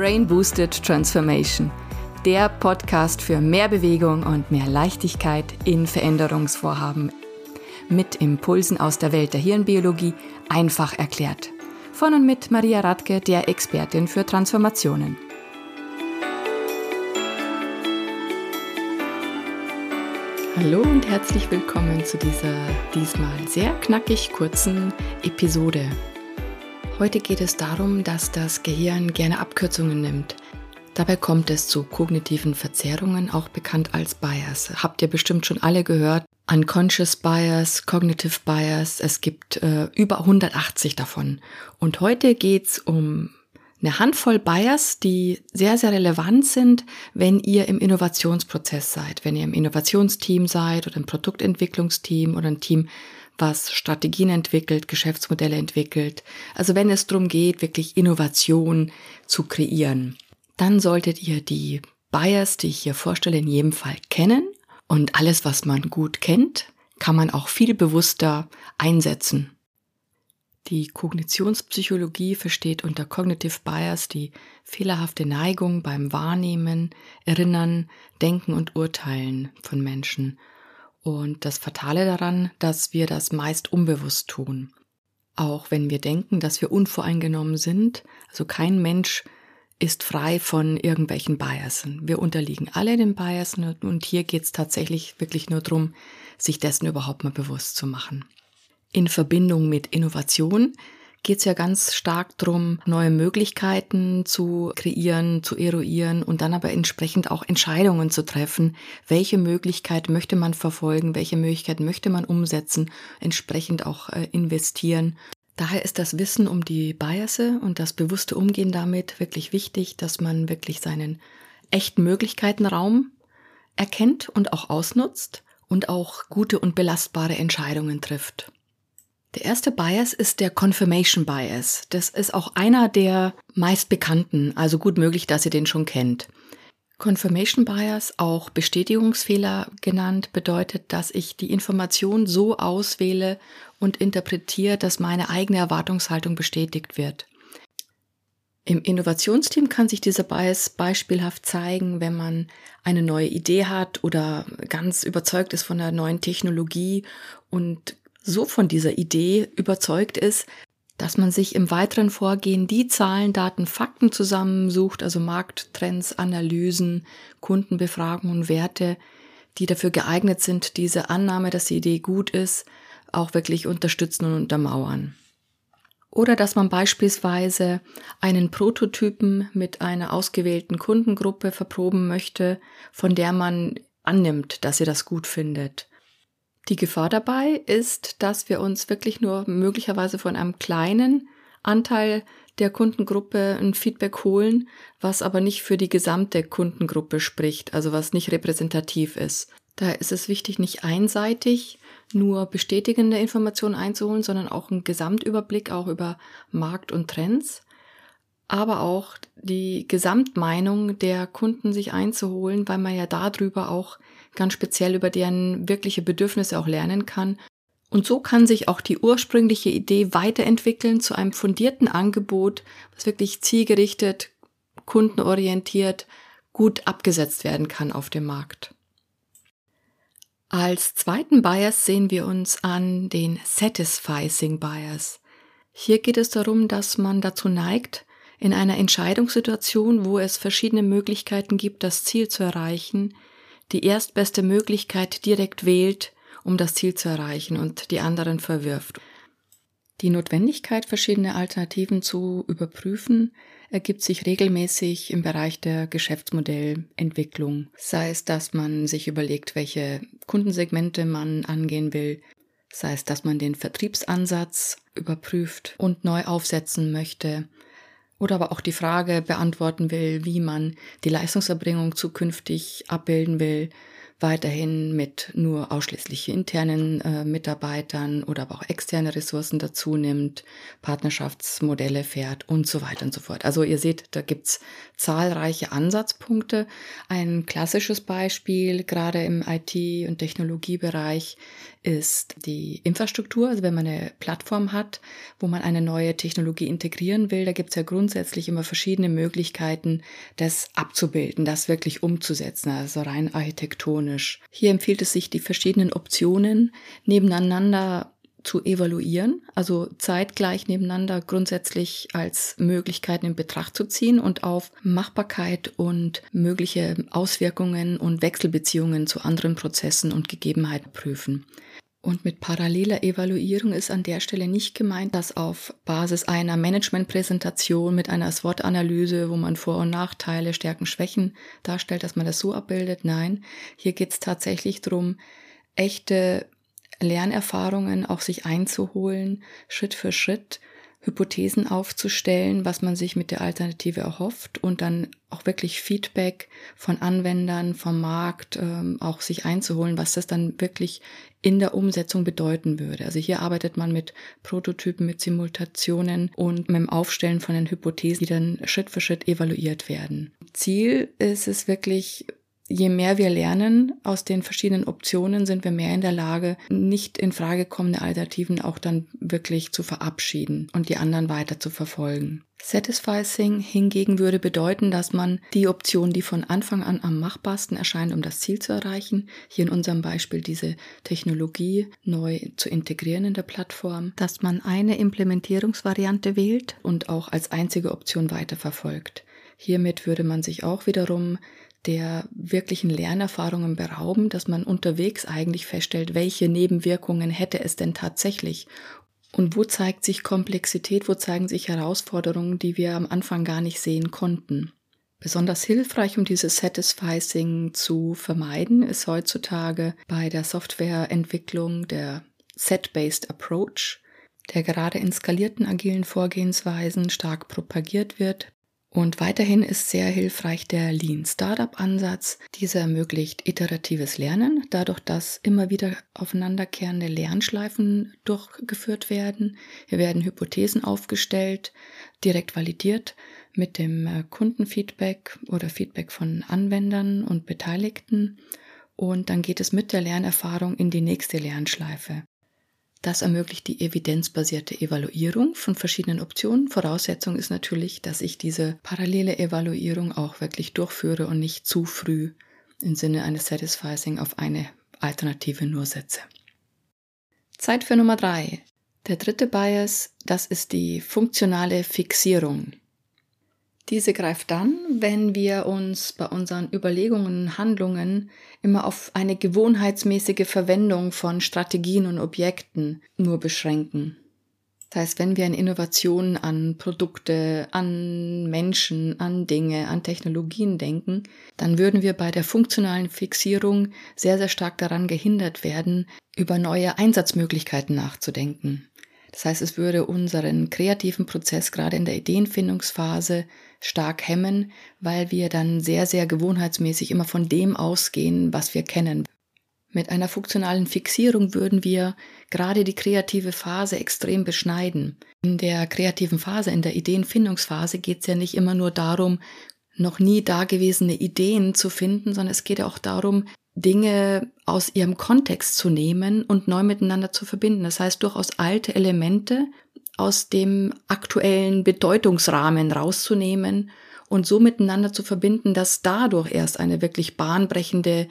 Brain Boosted Transformation, der Podcast für mehr Bewegung und mehr Leichtigkeit in Veränderungsvorhaben. Mit Impulsen aus der Welt der Hirnbiologie einfach erklärt. Von und mit Maria Radke, der Expertin für Transformationen. Hallo und herzlich willkommen zu dieser diesmal sehr knackig kurzen Episode. Heute geht es darum, dass das Gehirn gerne Abkürzungen nimmt. Dabei kommt es zu kognitiven Verzerrungen, auch bekannt als Bias. Habt ihr bestimmt schon alle gehört. Unconscious Bias, Cognitive Bias, es gibt äh, über 180 davon. Und heute geht's um eine Handvoll Bias, die sehr, sehr relevant sind, wenn ihr im Innovationsprozess seid, wenn ihr im Innovationsteam seid oder im Produktentwicklungsteam oder ein Team, was Strategien entwickelt, Geschäftsmodelle entwickelt. Also wenn es darum geht, wirklich Innovation zu kreieren, dann solltet ihr die Bias, die ich hier vorstelle, in jedem Fall kennen. Und alles, was man gut kennt, kann man auch viel bewusster einsetzen. Die Kognitionspsychologie versteht unter Cognitive Bias die fehlerhafte Neigung beim Wahrnehmen, Erinnern, Denken und Urteilen von Menschen. Und das Fatale daran, dass wir das meist unbewusst tun. Auch wenn wir denken, dass wir unvoreingenommen sind, also kein Mensch ist frei von irgendwelchen Biasen. Wir unterliegen alle den Biasen und hier geht es tatsächlich wirklich nur darum, sich dessen überhaupt mal bewusst zu machen. In Verbindung mit Innovation geht es ja ganz stark darum, neue Möglichkeiten zu kreieren, zu eruieren und dann aber entsprechend auch Entscheidungen zu treffen. Welche Möglichkeit möchte man verfolgen? Welche Möglichkeit möchte man umsetzen? Entsprechend auch äh, investieren. Daher ist das Wissen um die Biasse und das bewusste Umgehen damit wirklich wichtig, dass man wirklich seinen echten Möglichkeitenraum erkennt und auch ausnutzt und auch gute und belastbare Entscheidungen trifft. Der erste Bias ist der Confirmation Bias. Das ist auch einer der meist bekannten, also gut möglich, dass ihr den schon kennt. Confirmation Bias, auch Bestätigungsfehler genannt, bedeutet, dass ich die Information so auswähle und interpretiere, dass meine eigene Erwartungshaltung bestätigt wird. Im Innovationsteam kann sich dieser Bias beispielhaft zeigen, wenn man eine neue Idee hat oder ganz überzeugt ist von einer neuen Technologie und so von dieser Idee überzeugt ist, dass man sich im weiteren Vorgehen die Zahlen, Daten, Fakten zusammensucht, also Markttrends, Analysen, Kundenbefragungen und Werte, die dafür geeignet sind, diese Annahme, dass die Idee gut ist, auch wirklich unterstützen und untermauern. Oder dass man beispielsweise einen Prototypen mit einer ausgewählten Kundengruppe verproben möchte, von der man annimmt, dass sie das gut findet. Die Gefahr dabei ist, dass wir uns wirklich nur möglicherweise von einem kleinen Anteil der Kundengruppe ein Feedback holen, was aber nicht für die gesamte Kundengruppe spricht, also was nicht repräsentativ ist. Daher ist es wichtig, nicht einseitig nur bestätigende Informationen einzuholen, sondern auch einen Gesamtüberblick auch über Markt und Trends, aber auch die Gesamtmeinung der Kunden sich einzuholen, weil man ja darüber auch ganz speziell über deren wirkliche Bedürfnisse auch lernen kann. Und so kann sich auch die ursprüngliche Idee weiterentwickeln zu einem fundierten Angebot, was wirklich zielgerichtet, kundenorientiert, gut abgesetzt werden kann auf dem Markt. Als zweiten Bias sehen wir uns an den Satisficing Bias. Hier geht es darum, dass man dazu neigt, in einer Entscheidungssituation, wo es verschiedene Möglichkeiten gibt, das Ziel zu erreichen, die erstbeste Möglichkeit direkt wählt, um das Ziel zu erreichen und die anderen verwirft. Die Notwendigkeit, verschiedene Alternativen zu überprüfen, ergibt sich regelmäßig im Bereich der Geschäftsmodellentwicklung. Sei es, dass man sich überlegt, welche Kundensegmente man angehen will, sei es, dass man den Vertriebsansatz überprüft und neu aufsetzen möchte, oder aber auch die Frage beantworten will, wie man die Leistungserbringung zukünftig abbilden will, weiterhin mit nur ausschließlich internen äh, Mitarbeitern oder aber auch externe Ressourcen dazu nimmt, Partnerschaftsmodelle fährt und so weiter und so fort. Also ihr seht, da gibt's zahlreiche Ansatzpunkte. Ein klassisches Beispiel, gerade im IT- und Technologiebereich, ist die Infrastruktur. Also wenn man eine Plattform hat, wo man eine neue Technologie integrieren will, da gibt es ja grundsätzlich immer verschiedene Möglichkeiten, das abzubilden, das wirklich umzusetzen, also rein architektonisch. Hier empfiehlt es sich, die verschiedenen Optionen nebeneinander zu evaluieren, also zeitgleich nebeneinander grundsätzlich als Möglichkeiten in Betracht zu ziehen und auf Machbarkeit und mögliche Auswirkungen und Wechselbeziehungen zu anderen Prozessen und Gegebenheiten prüfen. Und mit paralleler Evaluierung ist an der Stelle nicht gemeint, dass auf Basis einer Managementpräsentation mit einer SWOT-Analyse, wo man Vor- und Nachteile, Stärken, Schwächen darstellt, dass man das so abbildet. Nein, hier geht es tatsächlich darum, echte Lernerfahrungen auch sich einzuholen, Schritt für Schritt Hypothesen aufzustellen, was man sich mit der Alternative erhofft und dann auch wirklich Feedback von Anwendern, vom Markt ähm, auch sich einzuholen, was das dann wirklich in der Umsetzung bedeuten würde. Also hier arbeitet man mit Prototypen, mit Simulationen und mit dem Aufstellen von den Hypothesen, die dann Schritt für Schritt evaluiert werden. Ziel ist es wirklich, je mehr wir lernen aus den verschiedenen Optionen, sind wir mehr in der Lage, nicht in Frage kommende Alternativen auch dann wirklich zu verabschieden und die anderen weiter zu verfolgen. Satisficing hingegen würde bedeuten, dass man die Option, die von Anfang an am machbarsten erscheint, um das Ziel zu erreichen, hier in unserem Beispiel diese Technologie neu zu integrieren in der Plattform, dass man eine Implementierungsvariante wählt und auch als einzige Option weiterverfolgt. Hiermit würde man sich auch wiederum der wirklichen Lernerfahrungen berauben, dass man unterwegs eigentlich feststellt, welche Nebenwirkungen hätte es denn tatsächlich und wo zeigt sich Komplexität, wo zeigen sich Herausforderungen, die wir am Anfang gar nicht sehen konnten. Besonders hilfreich, um dieses Satisficing zu vermeiden, ist heutzutage bei der Softwareentwicklung der Set-Based Approach, der gerade in skalierten agilen Vorgehensweisen stark propagiert wird, und weiterhin ist sehr hilfreich der Lean Startup Ansatz. Dieser ermöglicht iteratives Lernen, dadurch, dass immer wieder aufeinanderkehrende Lernschleifen durchgeführt werden. Hier werden Hypothesen aufgestellt, direkt validiert mit dem äh, Kundenfeedback oder Feedback von Anwendern und Beteiligten. Und dann geht es mit der Lernerfahrung in die nächste Lernschleife. Das ermöglicht die evidenzbasierte Evaluierung von verschiedenen Optionen. Voraussetzung ist natürlich, dass ich diese parallele Evaluierung auch wirklich durchführe und nicht zu früh im Sinne eines Satisficing auf eine Alternative nur setze. Zeit für Nummer drei. Der dritte Bias, das ist die funktionale Fixierung. Diese greift dann, wenn wir uns bei unseren Überlegungen Handlungen immer auf eine gewohnheitsmäßige Verwendung von Strategien und Objekten nur beschränken. Das heißt, wenn wir an Innovationen, an Produkte, an Menschen, an Dinge, an Technologien denken, dann würden wir bei der funktionalen Fixierung sehr, sehr stark daran gehindert werden, über neue Einsatzmöglichkeiten nachzudenken. Das heißt, es würde unseren kreativen Prozess gerade in der Ideenfindungsphase stark hemmen, weil wir dann sehr, sehr gewohnheitsmäßig immer von dem ausgehen, was wir kennen. Mit einer funktionalen Fixierung würden wir gerade die kreative Phase extrem beschneiden. In der kreativen Phase, in der Ideenfindungsphase geht es ja nicht immer nur darum, noch nie dagewesene Ideen zu finden, sondern es geht auch darum, Dinge aus ihrem Kontext zu nehmen und neu miteinander zu verbinden. Das heißt, durchaus alte Elemente aus dem aktuellen Bedeutungsrahmen rauszunehmen und so miteinander zu verbinden, dass dadurch erst eine wirklich bahnbrechende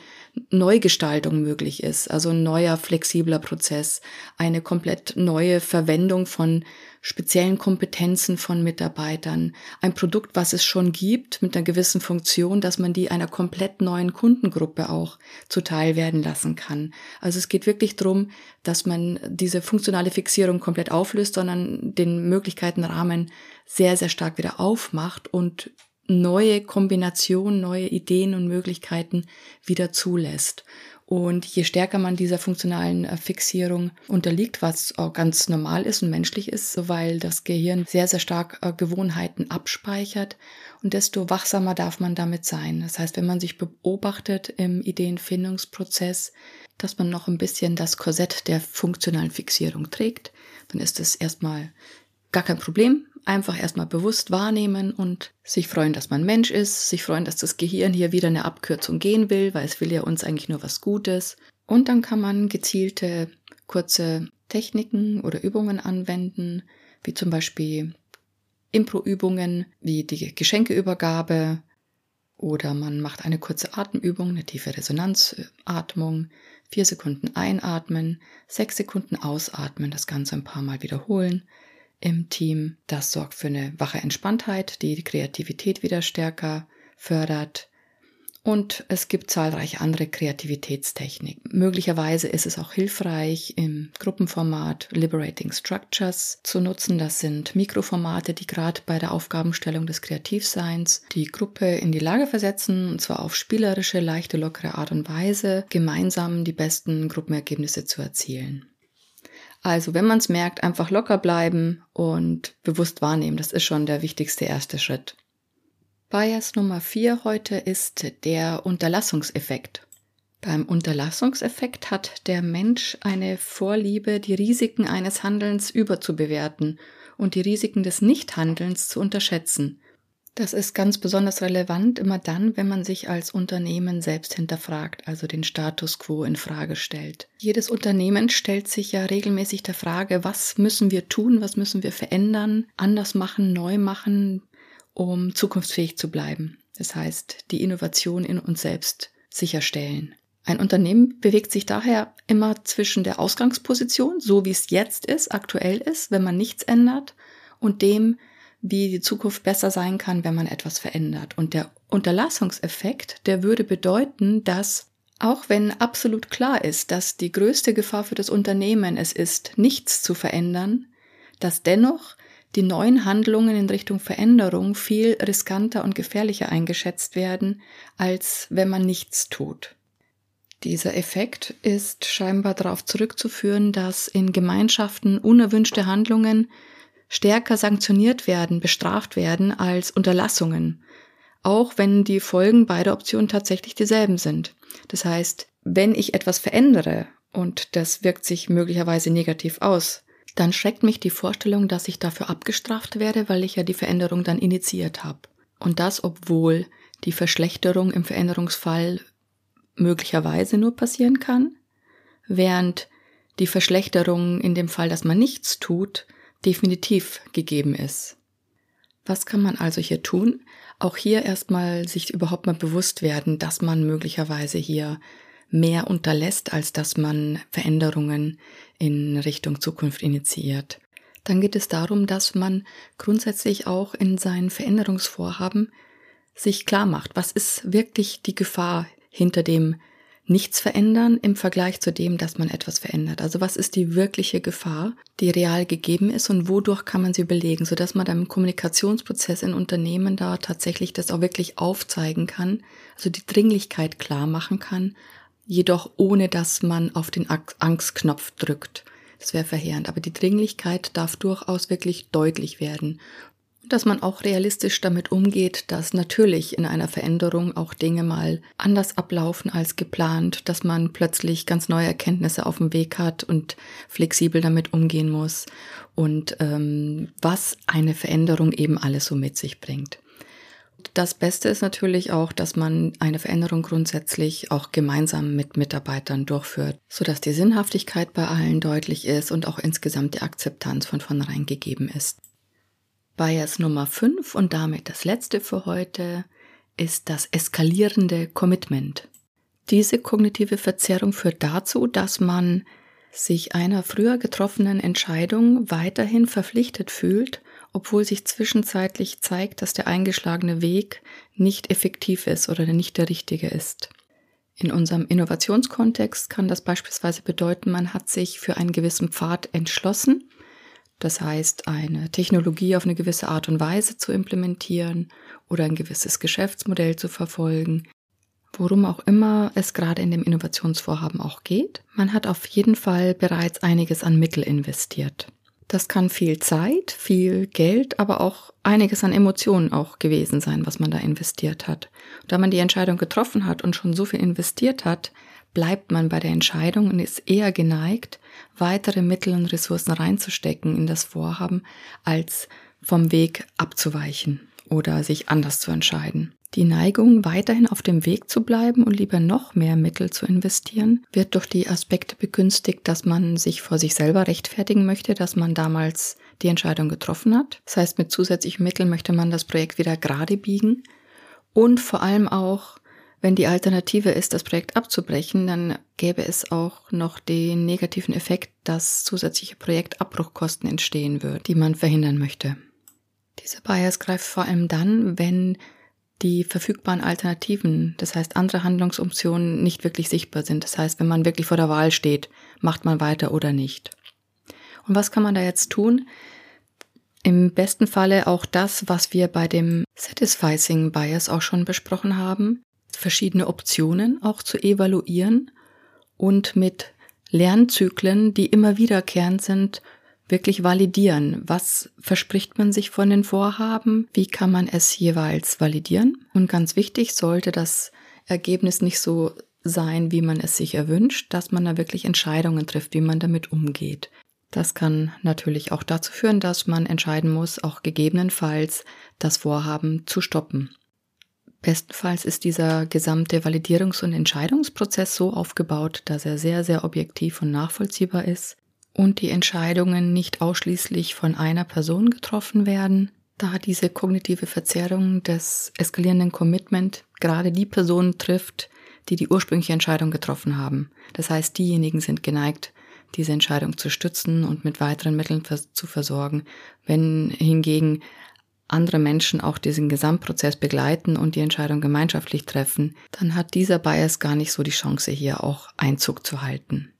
Neugestaltung möglich ist. Also ein neuer, flexibler Prozess, eine komplett neue Verwendung von speziellen Kompetenzen von Mitarbeitern, ein Produkt, was es schon gibt, mit einer gewissen Funktion, dass man die einer komplett neuen Kundengruppe auch zuteil werden lassen kann. Also es geht wirklich darum, dass man diese funktionale Fixierung komplett auflöst, sondern den Möglichkeitenrahmen sehr, sehr stark wieder aufmacht und neue Kombinationen, neue Ideen und Möglichkeiten wieder zulässt. Und je stärker man dieser funktionalen äh, Fixierung unterliegt, was auch ganz normal ist und menschlich ist, weil das Gehirn sehr, sehr stark äh, Gewohnheiten abspeichert und desto wachsamer darf man damit sein. Das heißt, wenn man sich beobachtet im Ideenfindungsprozess, dass man noch ein bisschen das Korsett der funktionalen Fixierung trägt, dann ist es erstmal gar kein Problem einfach erstmal bewusst wahrnehmen und sich freuen, dass man Mensch ist, sich freuen, dass das Gehirn hier wieder eine Abkürzung gehen will, weil es will ja uns eigentlich nur was Gutes. Und dann kann man gezielte kurze Techniken oder Übungen anwenden, wie zum Beispiel Impro-Übungen, wie die Geschenkeübergabe oder man macht eine kurze Atemübung, eine tiefe Resonanzatmung, vier Sekunden einatmen, sechs Sekunden ausatmen, das Ganze ein paar Mal wiederholen im Team. Das sorgt für eine wache Entspanntheit, die die Kreativität wieder stärker fördert und es gibt zahlreiche andere Kreativitätstechniken. Möglicherweise ist es auch hilfreich, im Gruppenformat Liberating Structures zu nutzen. Das sind Mikroformate, die gerade bei der Aufgabenstellung des Kreativseins die Gruppe in die Lage versetzen, und zwar auf spielerische, leichte, lockere Art und Weise, gemeinsam die besten Gruppenergebnisse zu erzielen. Also, wenn man es merkt, einfach locker bleiben und bewusst wahrnehmen. Das ist schon der wichtigste erste Schritt. Bias Nummer vier heute ist der Unterlassungseffekt. Beim Unterlassungseffekt hat der Mensch eine Vorliebe, die Risiken eines Handelns überzubewerten und die Risiken des Nichthandelns zu unterschätzen. Das ist ganz besonders relevant immer dann, wenn man sich als Unternehmen selbst hinterfragt, also den Status quo in Frage stellt. Jedes Unternehmen stellt sich ja regelmäßig der Frage, was müssen wir tun, was müssen wir verändern, anders machen, neu machen, um zukunftsfähig zu bleiben. Das heißt, die Innovation in uns selbst sicherstellen. Ein Unternehmen bewegt sich daher immer zwischen der Ausgangsposition, so wie es jetzt ist, aktuell ist, wenn man nichts ändert, und dem, wie die Zukunft besser sein kann, wenn man etwas verändert. Und der Unterlassungseffekt, der würde bedeuten, dass auch wenn absolut klar ist, dass die größte Gefahr für das Unternehmen es ist, nichts zu verändern, dass dennoch die neuen Handlungen in Richtung Veränderung viel riskanter und gefährlicher eingeschätzt werden, als wenn man nichts tut. Dieser Effekt ist scheinbar darauf zurückzuführen, dass in Gemeinschaften unerwünschte Handlungen stärker sanktioniert werden, bestraft werden als Unterlassungen, auch wenn die Folgen beider Optionen tatsächlich dieselben sind. Das heißt, wenn ich etwas verändere und das wirkt sich möglicherweise negativ aus, dann schreckt mich die Vorstellung, dass ich dafür abgestraft werde, weil ich ja die Veränderung dann initiiert habe. Und das, obwohl die Verschlechterung im Veränderungsfall möglicherweise nur passieren kann, während die Verschlechterung in dem Fall, dass man nichts tut, definitiv gegeben ist. Was kann man also hier tun? Auch hier erstmal sich überhaupt mal bewusst werden, dass man möglicherweise hier mehr unterlässt, als dass man Veränderungen in Richtung Zukunft initiiert. Dann geht es darum, dass man grundsätzlich auch in seinen Veränderungsvorhaben sich klar macht, was ist wirklich die Gefahr hinter dem Nichts verändern im Vergleich zu dem, dass man etwas verändert. Also was ist die wirkliche Gefahr, die real gegeben ist und wodurch kann man sie belegen, sodass man dann im Kommunikationsprozess in Unternehmen da tatsächlich das auch wirklich aufzeigen kann, also die Dringlichkeit klar machen kann, jedoch ohne dass man auf den Angstknopf drückt. Das wäre verheerend. Aber die Dringlichkeit darf durchaus wirklich deutlich werden. Dass man auch realistisch damit umgeht, dass natürlich in einer Veränderung auch Dinge mal anders ablaufen als geplant, dass man plötzlich ganz neue Erkenntnisse auf dem Weg hat und flexibel damit umgehen muss und ähm, was eine Veränderung eben alles so mit sich bringt. Das Beste ist natürlich auch, dass man eine Veränderung grundsätzlich auch gemeinsam mit Mitarbeitern durchführt, sodass die Sinnhaftigkeit bei allen deutlich ist und auch insgesamt die Akzeptanz von vornherein gegeben ist. Bias Nummer 5 und damit das letzte für heute ist das eskalierende Commitment. Diese kognitive Verzerrung führt dazu, dass man sich einer früher getroffenen Entscheidung weiterhin verpflichtet fühlt obwohl sich zwischenzeitlich zeigt, dass der eingeschlagene Weg nicht effektiv ist oder nicht der richtige ist. In unserem Innovationskontext kann das beispielsweise bedeuten, man hat sich für einen gewissen Pfad entschlossen, das heißt eine Technologie auf eine gewisse Art und Weise zu implementieren oder ein gewisses Geschäftsmodell zu verfolgen, worum auch immer es gerade in dem Innovationsvorhaben auch geht. Man hat auf jeden Fall bereits einiges an Mittel investiert. Das kann viel Zeit, viel Geld, aber auch einiges an Emotionen auch gewesen sein, was man da investiert hat. Und da man die Entscheidung getroffen hat und schon so viel investiert hat, bleibt man bei der Entscheidung und ist eher geneigt, weitere Mittel und Ressourcen reinzustecken in das Vorhaben, als vom Weg abzuweichen oder sich anders zu entscheiden. Die Neigung, weiterhin auf dem Weg zu bleiben und lieber noch mehr Mittel zu investieren, wird durch die Aspekte begünstigt, dass man sich vor sich selber rechtfertigen möchte, dass man damals die Entscheidung getroffen hat. Das heißt, mit zusätzlichen Mitteln möchte man das Projekt wieder gerade biegen. Und vor allem auch, wenn die Alternative ist, das Projekt abzubrechen, dann gäbe es auch noch den negativen Effekt, dass zusätzliche Projektabbruchkosten entstehen würden, die man verhindern möchte. Dieser Bias greift vor allem dann, wenn die verfügbaren Alternativen, das heißt andere Handlungsoptionen, nicht wirklich sichtbar sind. Das heißt, wenn man wirklich vor der Wahl steht, macht man weiter oder nicht. Und was kann man da jetzt tun? Im besten Falle auch das, was wir bei dem Satisficing Bias auch schon besprochen haben, verschiedene Optionen auch zu evaluieren und mit Lernzyklen, die immer wiederkehrend sind, wirklich validieren. Was verspricht man sich von den Vorhaben? Wie kann man es jeweils validieren? Und ganz wichtig sollte das Ergebnis nicht so sein, wie man es sich erwünscht, dass man da wirklich Entscheidungen trifft, wie man damit umgeht. Das kann natürlich auch dazu führen, dass man entscheiden muss, auch gegebenenfalls das Vorhaben zu stoppen. Bestenfalls ist dieser gesamte Validierungs- und Entscheidungsprozess so aufgebaut, dass er sehr, sehr objektiv und nachvollziehbar ist und die Entscheidungen nicht ausschließlich von einer Person getroffen werden, da diese kognitive Verzerrung des eskalierenden Commitment gerade die Personen trifft, die die ursprüngliche Entscheidung getroffen haben. Das heißt, diejenigen sind geneigt, diese Entscheidung zu stützen und mit weiteren Mitteln zu versorgen, wenn hingegen andere Menschen auch diesen Gesamtprozess begleiten und die Entscheidung gemeinschaftlich treffen, dann hat dieser Bias gar nicht so die Chance, hier auch Einzug zu halten.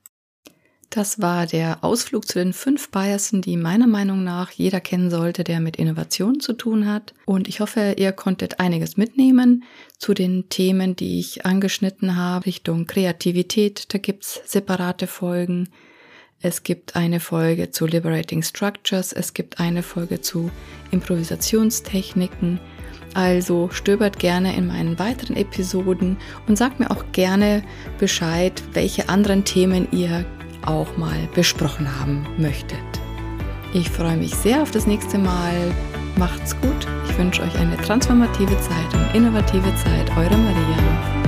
Das war der Ausflug zu den fünf Biasen, die meiner Meinung nach jeder kennen sollte, der mit Innovation zu tun hat. Und ich hoffe, ihr konntet einiges mitnehmen zu den Themen, die ich angeschnitten habe, Richtung Kreativität. Da gibt's separate Folgen. Es gibt eine Folge zu Liberating Structures. Es gibt eine Folge zu Improvisationstechniken. Also stöbert gerne in meinen weiteren Episoden und sagt mir auch gerne Bescheid, welche anderen Themen ihr auch mal besprochen haben möchtet. Ich freue mich sehr auf das nächste Mal. Macht's gut. Ich wünsche euch eine transformative Zeit und innovative Zeit. Eure Maria.